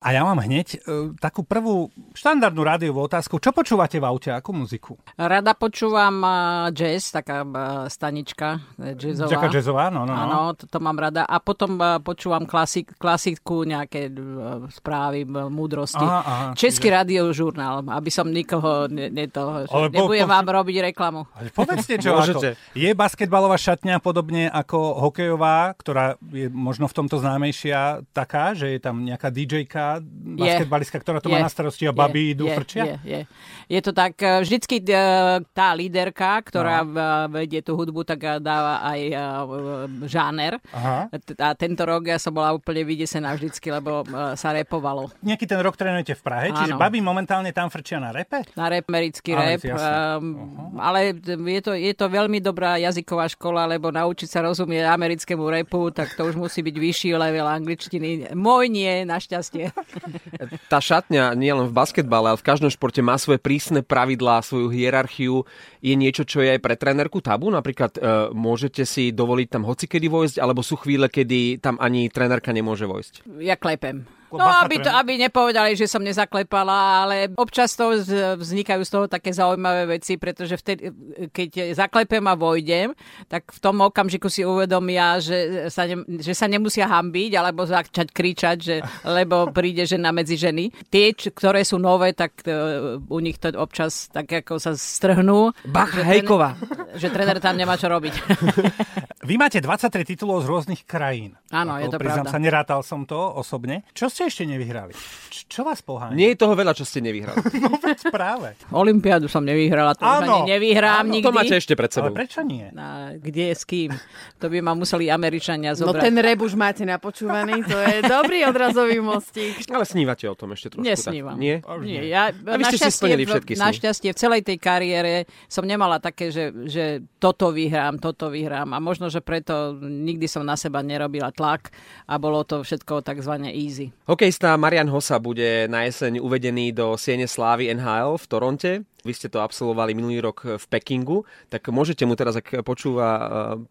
A ja mám hneď e, takú prvú štandardnú rádiovú otázku. Čo počúvate v aute? Akú muziku? Rada počúvam uh, jazz, taká uh, stanička e, jazzová. Taká jazzová, no, no, no. Áno, to, to mám rada. A potom uh, počúvam klasik, klasiku, nejaké uh, správy, uh, múdrosti. Aha, aha, Český čiže- radiožurnál, aby som nikoho ne, ne to, že Ale po- nebudem po- vám robiť reklamu. Ale povedzte, čo Môžete. ako. Je basketbalová šatňa podobne ako hokejová, ktorá je možno v tomto známejšia taká, že je tam nejaká DJ-ka, basketbalistka, ktorá to má Je. na starosti a baby Je, idú je, frčia? Je, je. je to tak, eh, vždycky eh, tá líderka, ktorá No. no. vedie tú hudbu, tak dáva aj žáner. Aha. A tento rok ja som bola úplne vydesená vždycky, lebo sa repovalo. Nejaký ten rok trénujete v Prahe, čiže Áno. baby momentálne tam frčia na repe? Na rap, americký jasne. Um, ale je to, je to veľmi dobrá jazyková škola, lebo naučiť sa rozumieť americkému repu, tak to už musí byť vyšší level angličtiny. Môj nie, našťastie. Tá šatňa nie len v basketbale, ale v každom športe má svoje prísne pravidlá, svoju hierarchiu. Je niečo, čo je aj pre trénerku tabu? Napríklad e, môžete si dovoliť tam hocikedy vojsť, alebo sú chvíle, kedy tam ani trénerka nemôže vojsť? Ja klepem. No, aby, to, aby nepovedali, že som nezaklepala, ale občas to vznikajú z toho také zaujímavé veci, pretože vtedy, keď zaklepem a vojdem, tak v tom okamžiku si uvedomia, že sa, ne, že sa nemusia hambiť alebo začať kričať, že, lebo príde žena medzi ženy. Tie, ktoré sú nové, tak uh, u nich to občas tak ako sa strhnú. Bacha, Že tréner- Že tréner tam nemá čo robiť. Vy máte 23 titulov z rôznych krajín. Áno, je to priznám pravda. sa, nerátal som to osobne. Čo ste ešte nevyhrali? Č- čo vás poháňa? Nie je toho veľa, čo ste nevyhrali. No veď práve. Olympiádu som nevyhrala, to už Áno, ani nevyhrám áno, nikdy. To máte ešte pred Ale sebou. prečo nie? A kde, s kým? To by ma museli Američania No zobrať. ten rep už máte napočúvaný, to je dobrý odrazový mostík. Ale snívate o tom ešte trošku. Nesnívam. Tak. Nie? Nie, ja, A vy ste si splnili všetky sny. našťastie v celej tej kariére som nemala také, že, že toto vyhrám, toto vyhrám. A možno, že preto nikdy som na seba nerobila tlak a bolo to všetko takzvané easy. Hokejista Marian Hosa bude na jeseň uvedený do Siene Slávy NHL v Toronte. Vy ste to absolvovali minulý rok v Pekingu, tak môžete mu teraz, ak počúva, eh,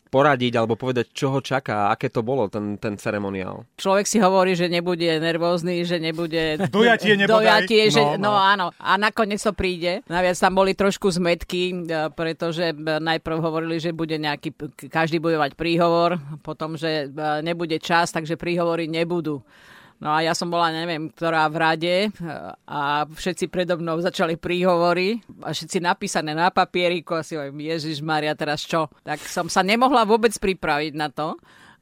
poradiť alebo povedať, čo ho čaká, aké to bolo, ten, ten ceremoniál. Človek si hovorí, že nebude nervózny, že nebude... Dojatie nebodaj. Dojatie, že, No, no, no. no áno. A nakoniec to príde. Naviac tam boli trošku zmetky, e, pretože najprv hovorili, že bude nejaký, každý bude mať príhovor, potom, že nebude čas, takže príhovory nebudú. No a ja som bola, neviem, ktorá v rade e, a všetci predo mnou začali príhovory a všetci napísané na papieriku a si hovorím, Ježiš Maria, teraz čo? Tak som sa nemohla vôbec pripraviť na to.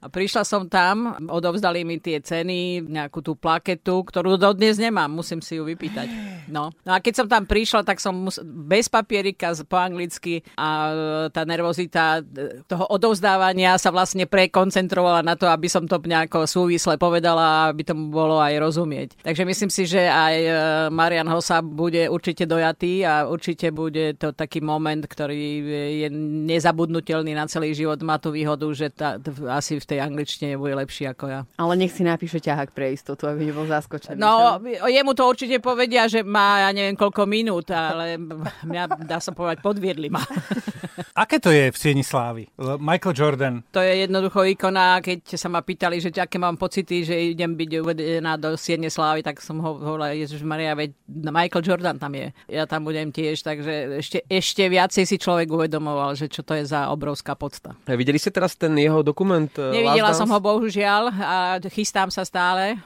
Prišla som tam, odovzdali mi tie ceny, nejakú tú plaketu, ktorú dodnes nemám, musím si ju vypýtať. No. no a keď som tam prišla, tak som mus- bez papierika po anglicky a e, tá nervozita e, toho odovzdávania sa vlastne prekoncentrovala na to, aby som to nejako súvisle povedala aby tomu bolo aj rozumieť. Takže myslím si, že aj e, Marian Hosa bude určite dojatý a určite bude to taký moment, ktorý je nezabudnutelný na celý život. Má tú výhodu, že tá, asi v tej angličtine bude lepší ako ja. Ale nech si napíše ťahák pre istotu, aby nebol zaskočený. No, jemu to určite povedia, že má, ja neviem, koľko minút, ale mňa, dá sa povedať, podviedli ma. Aké to je v Sieni Slávy? Michael Jordan. To je jednoducho ikona, keď sa ma pýtali, že aké mám pocity, že idem byť uvedená do Siene Slávy, tak som ho hovorila, Ježiš Maria, veď Michael Jordan tam je. Ja tam budem tiež, takže ešte, ešte viacej si človek uvedomoval, že čo to je za obrovská podsta. A Videli ste teraz ten jeho dokument? Nevidela Last som ho bohužiaľ a chystám sa stále.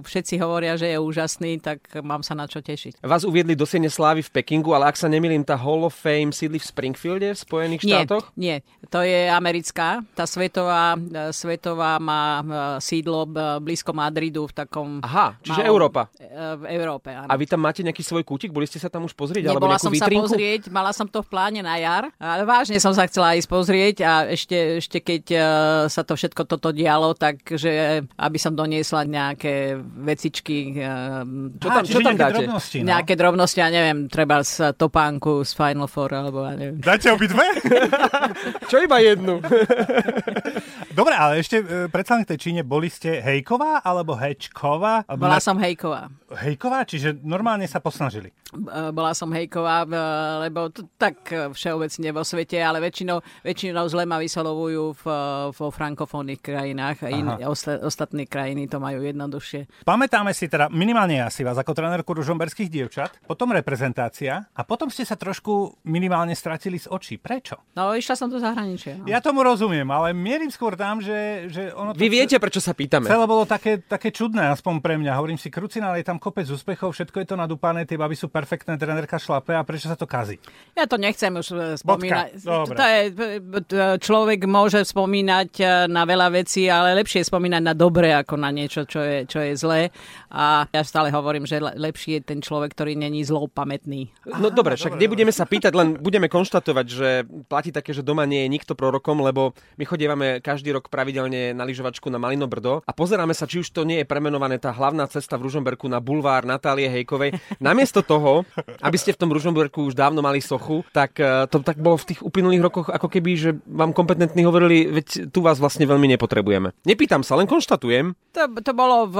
Všetci hovoria, že je úžasný, tak mám sa na čo tešiť. Vás uviedli do Siene Slávy v Pekingu, ale ak sa nemýlim, tá Hall of Fame sídli v Springfielde v Spojených Nie, štátoch? nie, to je americká. Tá svetová, e, svetová má e, sídlo b- blízko Madridu v takom... Aha, čiže malom- Európa. e, V Európe, áno. A vy tam máte nejaký svoj kútik? Boli ste sa tam už pozrieť? alebo Nebola nejakú som vitrinku? sa pozrieť, mala som to v pláne na jar, ale vážne som sa chcela ísť pozrieť a ešte, ešte keď e, sa to všetko toto dialo, takže aby som doniesla nejaké vecičky, e, Čo tam- čiže čo tam nejaké dáte? Drobnosti, no. nejaké drobnosti, ja neviem, treba z topánku z Final Four, alebo ja neviem. Dáte obidve? Čo iba jednu? Dobre, ale ešte e, predsa k tej Číne. Boli ste Hejková alebo Hečková? Bola na- som hejková. hejková, čiže normálne sa posnažili. E, bola som hejková, e, lebo to, tak e, všeobecne vo svete, ale väčšinou, väčšinou zle ma vyslovujú v, vo frankofónnych krajinách a in, osta, ostatné krajiny to majú jednoduchšie. Pamätáme si teda, minimálne ja si vás ako trénerku ružomberských dievčat, potom reprezentácia a potom ste sa trošku minimálne stratili z očí. Prečo? No, išla som do zahraničia. No. Ja tomu rozumiem, ale mierim skôr tam, že, že ono to... Vy viete, prečo sa pýtame. Celé bolo také, také čudné, aspoň pre mňa. Hovorím si, Krucina, ale je tam kopec úspechov, všetko je to nadúpané, tie baby sú perfektné, trenerka šlape a prečo sa to kazí? Ja to nechcem už e, spomínať. To je, človek môže spomínať e, na veľa vecí, ale lepšie je spomínať na dobre ako na niečo, čo je, čo je zlé. A ja stále hovorím, že lepší je ten človek, ktorý není zlou pamätný. No dobre, však dobre, nebudeme dobre. sa pýtať, len budeme konštatovať, že platí také, že doma nie je nikto prorokom, lebo my chodívame každý rok pravidelne na lyžovačku na Malino Brdo a pozeráme sa, či už to nie je premenované tá hlavná cesta v Ružomberku na bulvár Natálie Hejkovej. Namiesto toho, aby ste v tom Ružomberku už dávno mali sochu, tak eh, to tak bolo v tých uplynulých rokoch ako keby, že vám kompetentní hovorili, veď tu vás vlastne veľmi nepotrebujeme. Nepýtam sa, len konštatujem. To, to bolo v,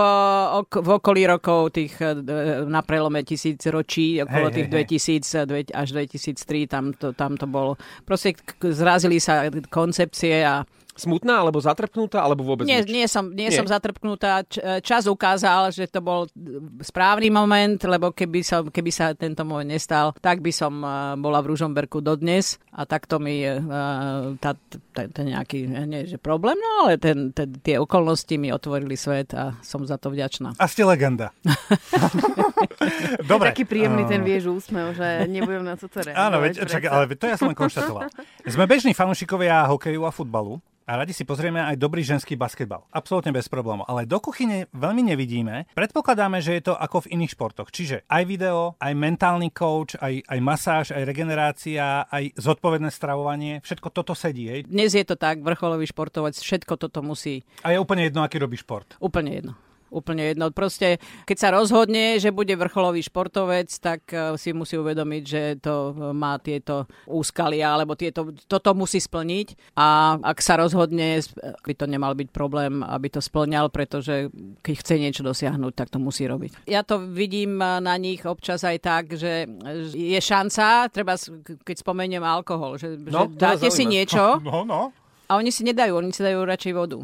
v okolí rokov tých eh, na prelome tisíc ročí, okolo hey, tých hey, 2000 hey. až 2003, tam to, tam to bolo. Proste zrazili sa koncepcie a smutná alebo zatrpnutá, alebo vôbec nie, nič? Nie som, nie, nie. som zatrpnutá. Čas ukázal, že to bol správny moment, lebo keby, som, keby sa tento moment nestal, tak by som bola v Ružomberku dodnes a takto mi tá, tá, tá nejaký, nie že problém, no ale ten, ten, tie okolnosti mi otvorili svet a som za to vďačná. A ste legenda. Dobre. Taký príjemný ten vieš úsmev, že nebudem na to reagovať. Áno, veď, čak, ale to ja som len konštatoval. Sme bežní fanúšikovia hokeju a futbalu a radi si pozrieme aj dobrý ženský basketbal. Absolútne bez problémov. Ale do kuchyne veľmi nevidíme. Predpokladáme, že je to ako v iných športoch. Čiže aj video, aj mentálny coach, aj, aj masáž, aj regenerácia, aj zodpovedné stravovanie. Všetko toto sedí. Hej? Dnes je to tak, vrcholový športovec, všetko toto musí. A je úplne jedno, aký robí šport. Úplne jedno úplne jedno. Proste, keď sa rozhodne, že bude vrcholový športovec, tak eh, si musí uvedomiť, že to eh, má tieto úskalia, alebo tieto, toto musí splniť. A ak sa rozhodne, by to nemal byť problém, aby to splňal, pretože keď chce niečo dosiahnuť, tak to musí robiť. Ja to vidím na nich občas aj tak, že je šanca, treba, keď spomeniem alkohol, že, no, že dáte si niečo no, no. a oni si nedajú, oni si dajú radšej vodu.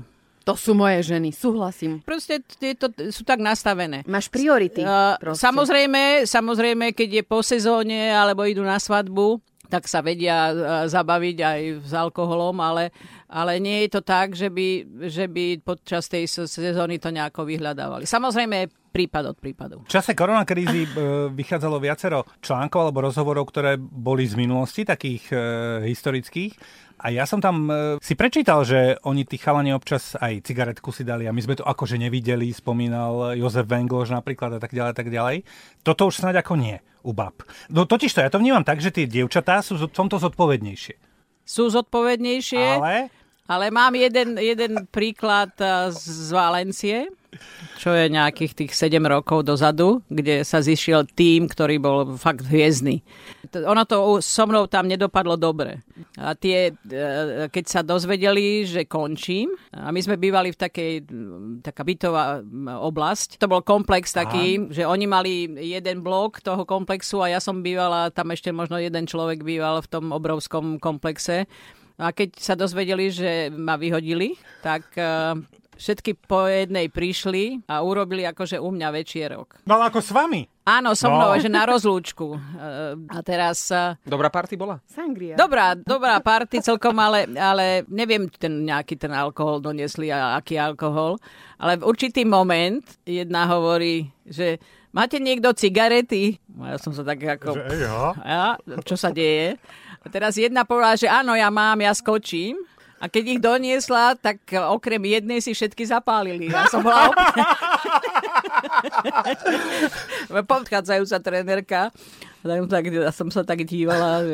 To sú moje ženy, súhlasím. Proste tieto sú tak nastavené. Máš priority. Uh, samozrejme, samozrejme, keď je po sezóne alebo idú na svadbu, tak sa vedia uh, zabaviť aj s alkoholom, ale, ale nie je to tak, že by, že by počas tej sezóny to nejako vyhľadávali. Samozrejme, prípad od prípadu. V čase koronakrízy e, vychádzalo viacero článkov alebo rozhovorov, ktoré boli z minulosti, takých e, historických. A ja som tam e, si prečítal, že oni tí chalani občas aj cigaretku si dali a my sme to akože nevideli, spomínal Jozef Venglož napríklad a tak ďalej, tak ďalej. Toto už snáď ako nie u bab. No totiž to, ja to vnímam tak, že tie dievčatá sú v tomto zodpovednejšie. Sú zodpovednejšie, ale, ale mám jeden, jeden príklad e, z Valencie čo je nejakých tých 7 rokov dozadu, kde sa zišiel tým, ktorý bol fakt hviezdny. Ono to so mnou tam nedopadlo dobre. A tie, e, keď sa dozvedeli, že končím, a my sme bývali v takej, taká bytová oblasť, to bol komplex taký, Aha. že oni mali jeden blok toho komplexu a ja som bývala, tam ešte možno jeden človek býval v tom obrovskom komplexe. A keď sa dozvedeli, že ma vyhodili, tak e, všetky po jednej prišli a urobili akože u mňa večierok. No ako s vami? Áno, so mnou, no. že na rozlúčku. Eh, a teraz... Eh, dobrá party bola? Sangria. Dobrá, dobrá party celkom, ale, ale neviem, ten nejaký ten alkohol doniesli a aký alkohol. Ale v určitý moment jedna hovorí, že máte niekto cigarety? A ja som sa tak ako... Že, ja, čo sa deje? Teraz jedna povedala, že áno, ja mám, ja skočím. A keď ich doniesla, tak okrem jednej si všetky zapálili. Ja som bola úplne... Podchádzajúca trénerka. Tak, ja som sa tak dívala.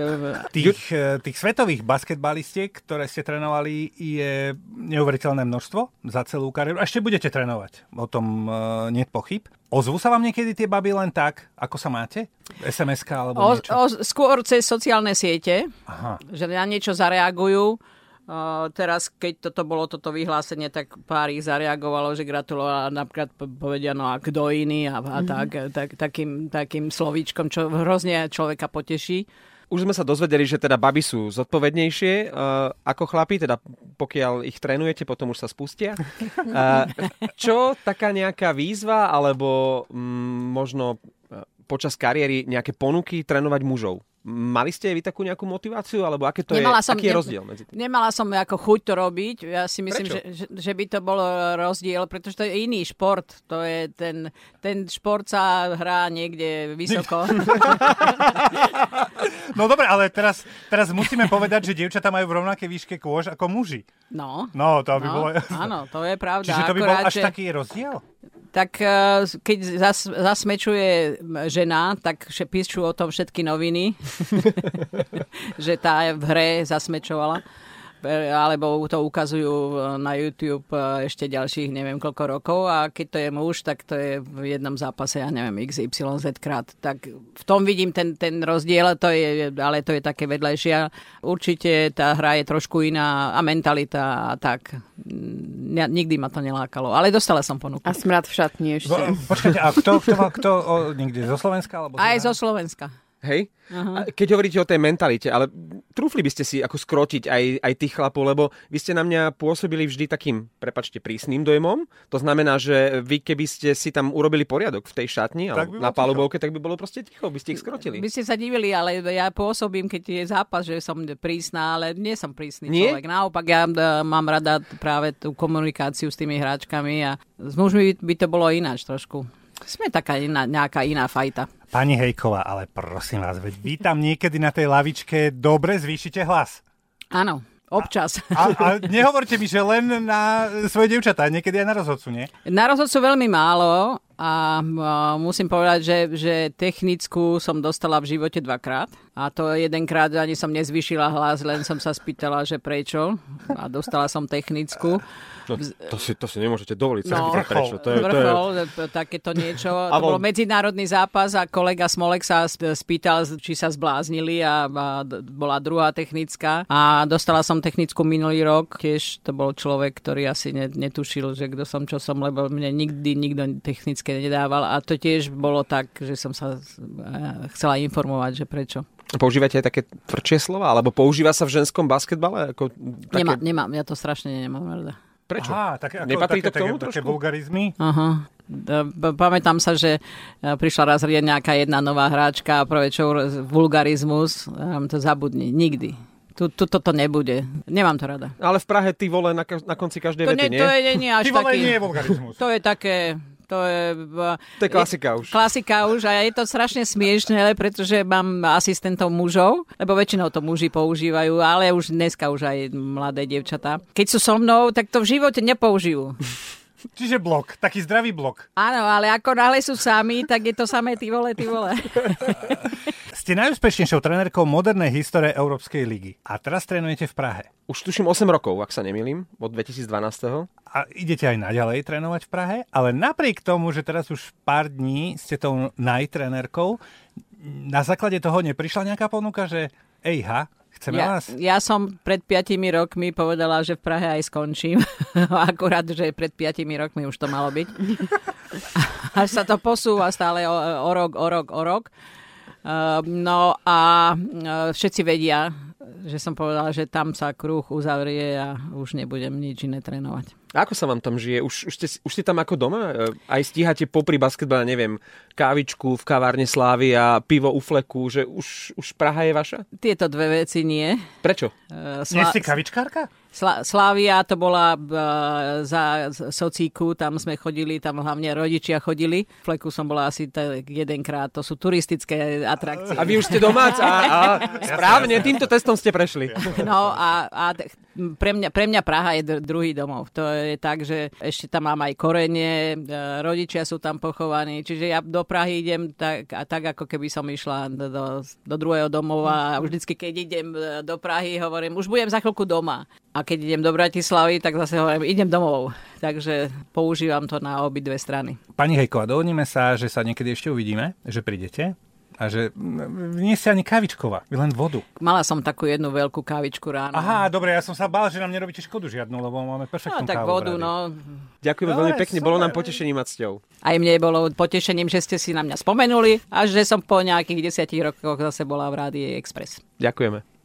Tých, eh, tých svetových basketbalistiek, ktoré ste trénovali, je neuveriteľné množstvo za celú kariéru. Ešte budete trénovať, o tom uh, nie pochyb. Ozvú sa vám niekedy tie baby len tak, ako sa máte? SMS-ka alebo o, niečo? O, skôr cez sociálne siete, Aha. že na niečo zareagujú teraz, keď toto bolo toto vyhlásenie, tak pár ich zareagovalo, že gratulovala napríklad povedia, no a kto iný a, a tak, tak, takým, takým slovíčkom, čo hrozne človeka poteší. Už sme sa dozvedeli, že teda baby sú zodpovednejšie uh, ako chlapi, teda pokiaľ ich trénujete, potom už sa spustia. Uh, čo taká nejaká výzva, alebo mm, možno uh, počas kariéry nejaké ponuky trénovať mužov? Mali ste vy takú nejakú motiváciu, alebo aké to Nemala je, som, aký je rozdiel medzi tým? Nemala som ako chuť to robiť. Ja si myslím, že, že, že by to bolo rozdiel, pretože to je iný šport. To je ten, ten šport sa hrá niekde vysoko. No dobre, ale teraz, teraz musíme povedať, že dievčatá majú v rovnakej výške kôž ako muži. No. No, to by No, bolo... áno, to je pravda. Čiže to by bol až že- taký rozdiel? Tak eh, keď zas, zasmečuje žena, tak píšu o tom všetky noviny, že tá v hre zasmečovala. E, Alebo to ukazujú eh, na YouTube eh, ešte ďalších neviem koľko rokov a keď to je muž, tak to je v jednom zápase, ja neviem, XYZ krát. Tak v tom vidím ten, ten rozdiel, to je, ale to je také vedľajšia. Určite tá hra je trošku iná a mentalita a tak. Nikdy ma to nelákalo, ale dostala som ponuku. A smrad v šatni ešte. Bo, počkajte, a kto, kto, kto o, niekde zo Slovenska? Alebo Aj zo Slovenska. Hej? A Keď hovoríte o tej mentalite, ale trúfli by ste si ako skrotiť aj, aj tých chlapov, lebo vy ste na mňa pôsobili vždy takým, prepačte, prísnym dojmom. To znamená, že vy keby ste si tam urobili poriadok v tej šatni Tak alebo na palubovke, tak by bolo proste ticho, by ste ich skrotili. By ste sa divili, ale ja pôsobím, keď je zápas, že som prísna, ale nie som prísny Nie? človek. Naopak, ja e, mám rada práve tú komunikáciu s tými hráčkami a s mužmi by to bolo ináč trošku. Sme taká iná, nejaká iná fajta. Pani Hejková, ale prosím vás, veď vy tam niekedy na tej lavičke dobre zvýšite hlas. Áno, občas. A, a nehovorte mi, že len na svoje devčatá, niekedy aj na rozhodcu, nie? Na rozhodcu veľmi málo a musím povedať, že, že technickú som dostala v živote dvakrát. A to jedenkrát ani som nezvyšila hlas, len som sa spýtala, že prečo. A dostala som technickú. No, to, si, to si nemôžete dovoliť. No. spýtať, prečo? To je, to je... vrchol, to takéto niečo. A To bol medzinárodný zápas a kolega Smolek sa sp- spýtal, či sa zbláznili a, a bola druhá technická. A dostala som technickú minulý rok. Tiež to bol človek, ktorý asi ne, netušil, že kto som, čo som, lebo mne nikdy nikto technické nedával. A to tiež bolo tak, že som sa chcela informovať, že prečo. Používate aj také tvrdšie slova? Alebo používa sa v ženskom basketbale? Ako také... Nemá, nemám, ja to strašne nemám rada. Prečo? Aha, také, ako, Nepatrí také, to k tomu také, také trošku? vulgarizmy. Aha. B- Pamätám sa, že e, prišla raz nejaká jedna nová hráčka a prvé čo vulgarizmus, um, to zabudni, nikdy. Tu, tu toto nebude. Nemám to rada. Ale v Prahe ty vole na, ka- na konci každej To, vety, nie? to je nie, nie až Ty vole, taký... nie je vulgarizmus. To je také... To je, To je klasika už. Klasika už a je to strašne smiešné, pretože mám asistentov mužov, lebo väčšinou to muži používajú, ale už dneska už aj mladé devčatá. Keď sú so mnou, tak to v živote nepoužijú. Čiže blok, taký zdravý blok. Áno, ale ako náhle sú sami, tak je to samé ty vole, ty vole. Ste najúspešnejšou trénerkou modernej histórie Európskej ligy. A teraz trénujete v Prahe. Už tuším 8 rokov, ak sa nemýlim, od 2012. A idete aj naďalej trénovať v Prahe, ale napriek tomu, že teraz už pár dní ste tou najtrénerkou, na základe toho neprišla nejaká ponuka, že ejha, chceme Ja, vás? ja som pred piatimi rokmi povedala, že v Prahe aj skončím. Akurát, že pred piatimi rokmi už to malo byť. Až sa to posúva stále o, o rok, o rok, o rok. Uh, no a uh, všetci vedia, že som povedala, že tam sa kruh uzavrie a už nebudem nič iné trénovať. Ako sa vám tam žije? Už, už, ste, už ste tam ako doma? Aj stíhate popri basketbale, neviem, kávičku v kavárne Slávy a pivo u fleku, že už, už Praha je vaša? Tieto dve veci nie. Prečo? Uh, Nie ste kavičkárka? Sla- Slávia to bola uh, za socíku, tam sme chodili, tam hlavne rodičia chodili. V Fleku som bola asi tak jedenkrát, to sú turistické atrakcie. A vy už ste doma? A, a správne, týmto testom ste prešli. No a, a t- pre, mňa, pre mňa Praha je dr- druhý domov. To je tak, že ešte tam mám aj korenie, e, rodičia sú tam pochovaní, čiže ja do Prahy idem tak, a tak ako keby som išla do, do, do druhého domova a vždycky, keď idem e, do Prahy, hovorím, už budem za chvíľku doma. A keď idem do Bratislavy, tak zase hovorím, idem domov. Takže používam to na obidve strany. Pani Hejková, dohodneme sa, že sa niekedy ešte uvidíme, že prídete. A že nie si ani kávičková, vy len vodu. Mala som takú jednu veľkú kávičku ráno. Aha, dobre, ja som sa bál, že nám nerobíte škodu žiadnu, lebo máme No, perfektnú tak kávu. v vodu, no. Ďakujeme No, veľmi pekne, bolo nám potešením mať s ťou. Aj mne bolo potešením, že ste si na mňa spomenuli a že som po nejakých desiatich rokoch zase bola v Rádii Express. Ďakujeme.